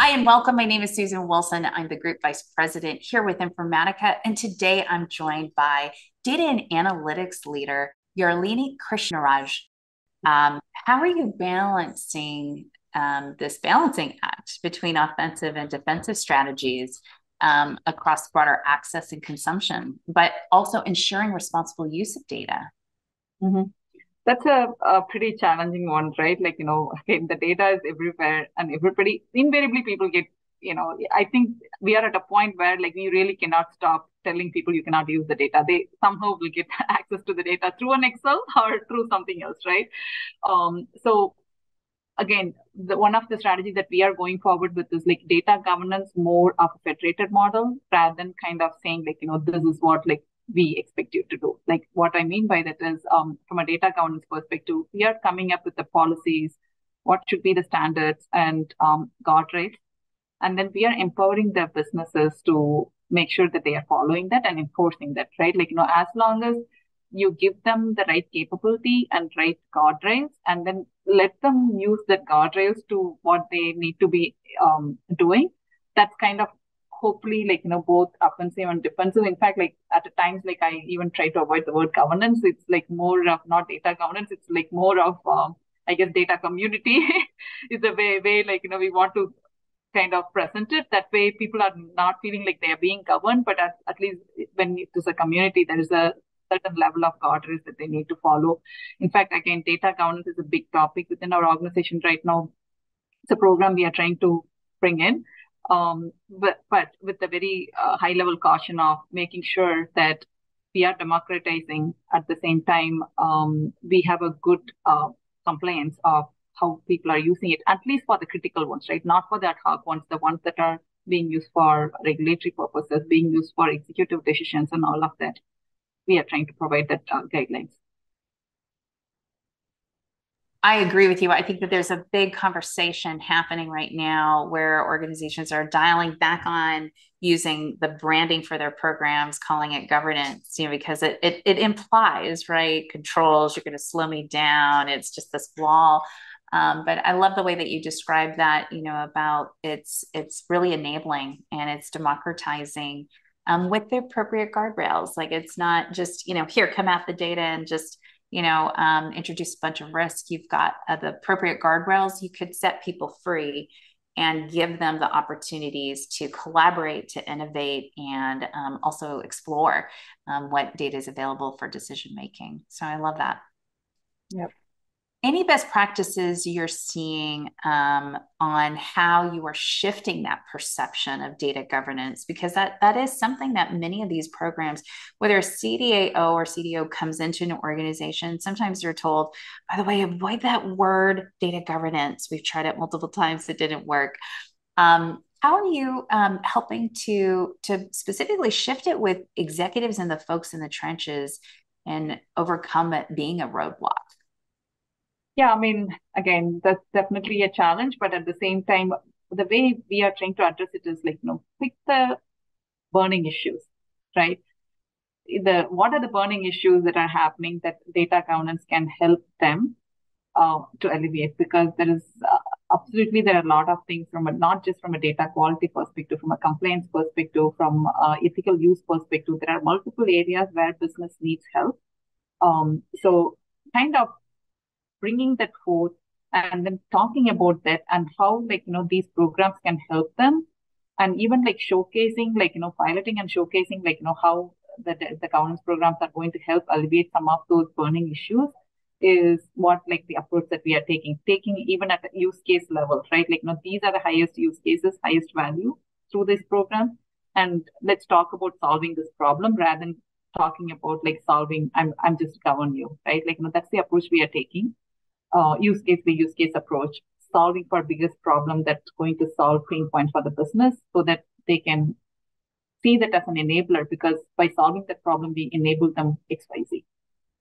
Hi, and welcome. My name is Susan Wilson. I'm the Group Vice President here with Informatica, and today I'm joined by Data and Analytics Leader, Yazhene Krishnaraj. Um, how are you balancing um, this balancing act between offensive and defensive strategies um, across broader access and consumption, but also ensuring responsible use of data? Mm-hmm. That's a, a, pretty challenging one, right? Like, you know, again, the data is everywhere and everybody, invariably, people get, you know, I think we are at a point where like we really cannot stop telling people you cannot use the data. They somehow will get access to the data through an Excel or through something else, right? Um, so again, the, one of the strategies that we are going forward with is like data governance more of a federated model rather than kind of saying like, you know, this is what like we expect you to do. Like what I mean by that is um, from a data governance perspective, we are coming up with the policies, what should be the standards and um, guardrails. And then we are empowering the businesses to make sure that they are following that and enforcing that, right? Like, you know, as long as you give them the right capability and right guardrails and then let them use the guardrails to what they need to be um, doing that's kind of hopefully like you know both offensive and defensive. In fact like at times like i even try to avoid the word governance. It's like more of not data governance. It's like more of um, i guess data community. Is the way way like you know we want to kind of present it. That way people are not feeling like they are being governed but at, at least when it is a community there is a certain level of guardrails that they need to follow. In fact, again, data governance is a big topic within our organization right now. It's a program we are trying to bring in, um, but, but with a very uh, high level caution of making sure that we are democratizing at the same time um, we have a good uh, compliance of how people are using it, at least for the critical ones, right? Not for the ad hoc ones, the ones that are being used for regulatory purposes, being used for executive decisions and all of that we are trying to provide that uh, guidelines. I agree with you. I think that there's a big conversation happening right now where organizations are dialing back on using the branding for their programs, calling it governance, you know, because it it, it implies, right, controls, you're going to slow me down. It's just this wall. Um, but I love the way that you describe that, you know, about it's it's really enabling and it's democratizing um, with the appropriate guardrails. Like it's not just, you know, here, come at the data and just, you know, um, introduce a bunch of risk. You've got uh, the appropriate guardrails. You could set people free and give them the opportunities to collaborate, to innovate, and um, also explore um, what data is available for decision making. So I love that. Yep any best practices you're seeing um, on how you are shifting that perception of data governance? Because that that is something that many of these programs whether a cdao or cdo comes into an organization sometimes they're told by the way avoid that word data governance. We've tried it multiple times. It didn't work. Um, how are you um, helping to to specifically shift it with executives and the folks in the trenches and overcome it being a roadblock yeah, I mean, again, that's definitely a challenge, but at the same time, the way we are trying to address it is like, you know, pick the burning issues, right? The what are the burning issues that are happening that data governance can help them uh, to alleviate? Because there is uh, absolutely there are a lot of things from a, not just from a data quality perspective, from a compliance perspective, from uh, ethical use perspective. There are multiple areas where business needs help. Um, so kind of bringing that forth and then talking about that and how like you know these programs can help them. And even like showcasing like you know piloting and showcasing like you know how the, the governance programs are going to help alleviate some of those burning issues is what like the approach that we are taking taking even at the use case level right? Like you know these are the highest use cases highest value through this program. And let's talk about solving this problem rather than talking about like solving i'm i'm just govern you right? Like you know that's the approach we are taking uh, use case by use case approach, solving for biggest problem that's going to solve pain point for the business so that they can see that as an enabler because by solving that problem, we enable them XYZ.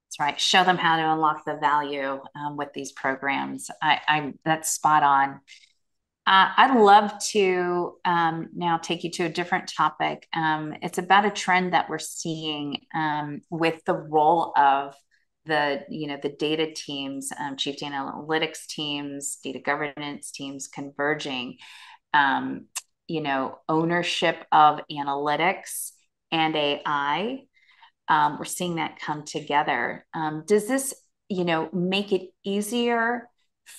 That's right. Show them how to unlock the value um, with these programs. I, I that's spot on. Uh, I'd love to um, now take you to a different topic. Um, it's about a trend that we're seeing um, with the role of the you know the data teams um, chief data analytics teams data governance teams converging um, you know, ownership of analytics and AI. Um, we're seeing that come together. Um, does this, you know, make it easier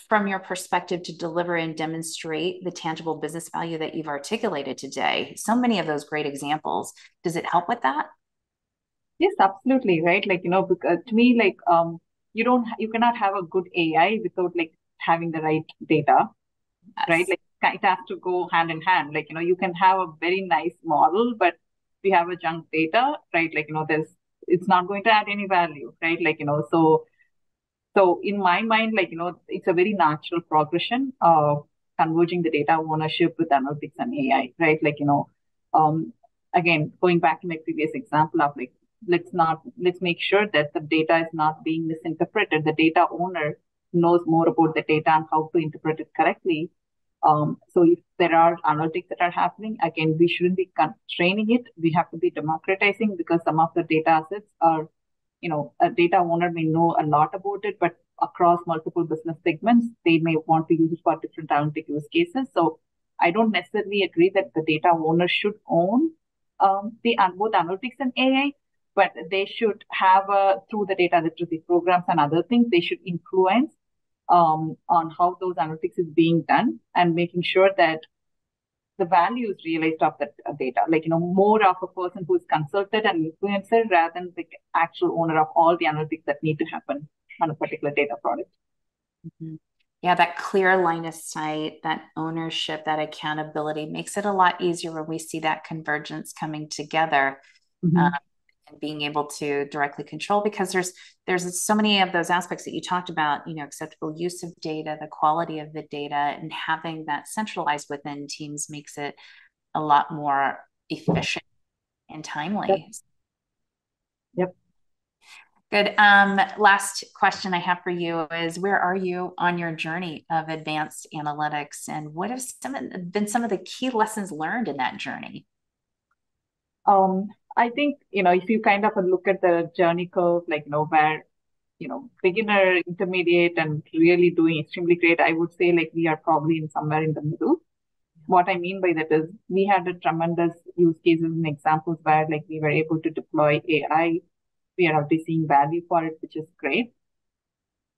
from your perspective to deliver and demonstrate the tangible business value that you've articulated today? So many of those great examples. Does it help with that? Yes, absolutely. Right. Like, you know, because to me, like, um, you don't, you cannot have a good AI without like having the right data, yes. right? Like, it has to go hand in hand. Like, you know, you can have a very nice model, but we have a junk data, right? Like, you know, there's, it's not going to add any value, right? Like, you know, so, so in my mind, like, you know, it's a very natural progression of converging the data ownership with analytics and AI, right? Like, you know, um, again, going back to my previous example of like, let's not, let's make sure that the data is not being misinterpreted. The data owner knows more about the data and how to interpret it correctly um, so if there are analytics that are happening, again, we shouldn't be constraining it. We have to be democratizing because some of the data assets are, you know, a data owner may know a lot about it, but across multiple business segments, they may want to use it for different analytic use cases. So I don't necessarily agree that the data owner should own um, the both analytics and AI, but they should have a, through the data literacy programs and other things, they should influence um, on how those analytics is being done and making sure that the value is realized of that data. Like, you know, more of a person who is consulted and influencer rather than the actual owner of all the analytics that need to happen on a particular data product. Mm-hmm. Yeah, that clear line of sight, that ownership, that accountability makes it a lot easier when we see that convergence coming together. Mm-hmm. Um, and being able to directly control because there's there's so many of those aspects that you talked about you know acceptable use of data the quality of the data and having that centralized within teams makes it a lot more efficient and timely yep, yep. Good. Um, last question I have for you is where are you on your journey of advanced analytics and what have some been some of the key lessons learned in that journey? Um, I think, you know, if you kind of look at the journey curve, like, you know, where, you know, beginner, intermediate, and really doing extremely great, I would say like we are probably in somewhere in the middle. What I mean by that is we had a tremendous use cases and examples where like we were able to deploy AI. We are already seeing value for it, which is great.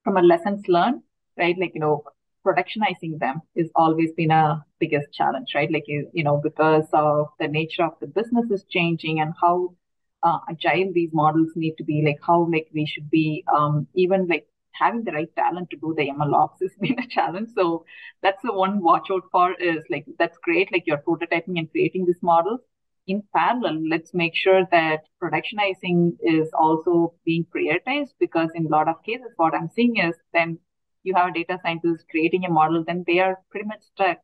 From a lessons learned, right? Like, you know, productionizing them is always been a biggest challenge, right? Like, you, you know, because of the nature of the business is changing and how uh, agile these models need to be, like how like we should be, um, even like having the right talent to do the ML ops has been a challenge. So that's the one watch out for is like, that's great. Like you're prototyping and creating these models. In parallel, let's make sure that productionizing is also being prioritized because in a lot of cases, what I'm seeing is then you have a data scientist creating a model, then they are pretty much stuck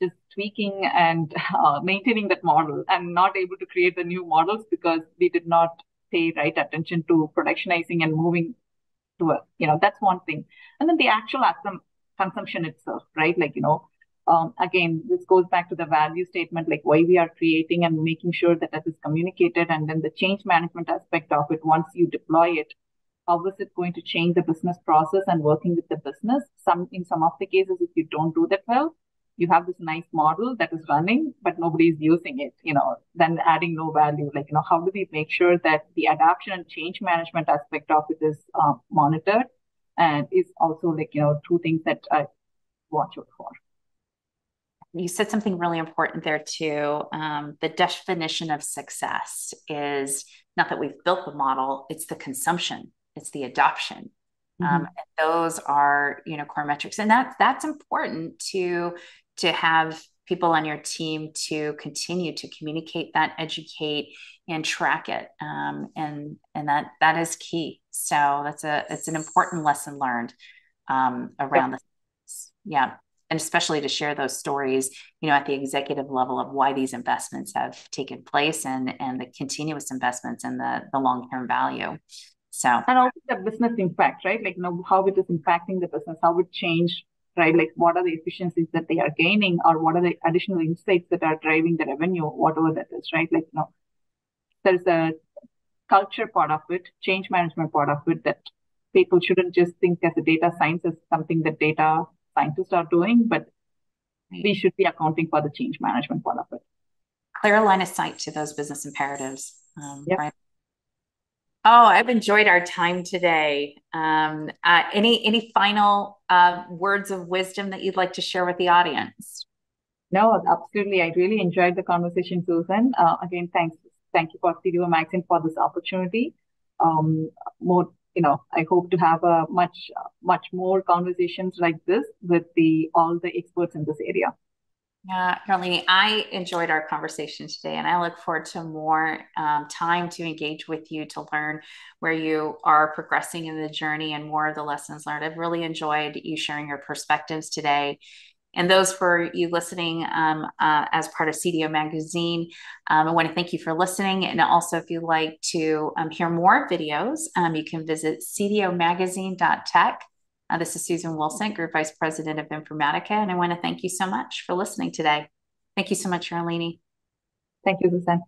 just tweaking and uh, maintaining that model and not able to create the new models because we did not pay right attention to productionizing and moving to a, you know, that's one thing. And then the actual consumption itself, right? Like, you know, um, again, this goes back to the value statement, like why we are creating and making sure that that is communicated. And then the change management aspect of it, once you deploy it, how is it going to change the business process and working with the business? Some in some of the cases, if you don't do that well, you have this nice model that is running, but nobody is using it, you know, then adding no value. Like, you know, how do we make sure that the adoption and change management aspect of it is uh, monitored and is also like, you know, two things that I watch out for. You said something really important there too. Um, the definition of success is not that we've built the model, it's the consumption it's the adoption. Mm-hmm. Um, those are you know core metrics, and that's that's important to to have people on your team to continue to communicate that, educate, and track it, um, and and that that is key. So that's a it's an important lesson learned um, around yeah. this. Yeah, and especially to share those stories, you know, at the executive level of why these investments have taken place and and the continuous investments and the the long term value. So and also the business impact, right? Like you know how it is impacting the business, how it changed, right? Like what are the efficiencies that they are gaining, or what are the additional insights that are driving the revenue, whatever that is, right? Like you know, there's a culture part of it, change management part of it that people shouldn't just think as a data science as something that data scientists are doing, but we should be accounting for the change management part of it. Clear line of sight to those business imperatives. Um, yep. Right. Oh, I've enjoyed our time today. Um, uh, any any final uh, words of wisdom that you'd like to share with the audience? No, absolutely. I really enjoyed the conversation, Susan. Uh, again, thanks, thank you for CDO Magazine for this opportunity. Um, more, you know, I hope to have a much, much more conversations like this with the all the experts in this area. Yeah, Yazhene, I enjoyed our conversation today, and I look forward to more um, time to engage with you to learn where you are progressing in the journey and more of the lessons learned. I've really enjoyed you sharing your perspectives today. And those for you listening um, uh, as part of CDO Magazine, um, I want to thank you for listening. And also, if you'd like to um, hear more videos, um, you can visit cdomagazine.tech. Uh, this is Susan Wilson, Group Vice President of Informatica, and I want to thank you so much for listening today. Thank you so much, Yazhene. Thank you, Susan.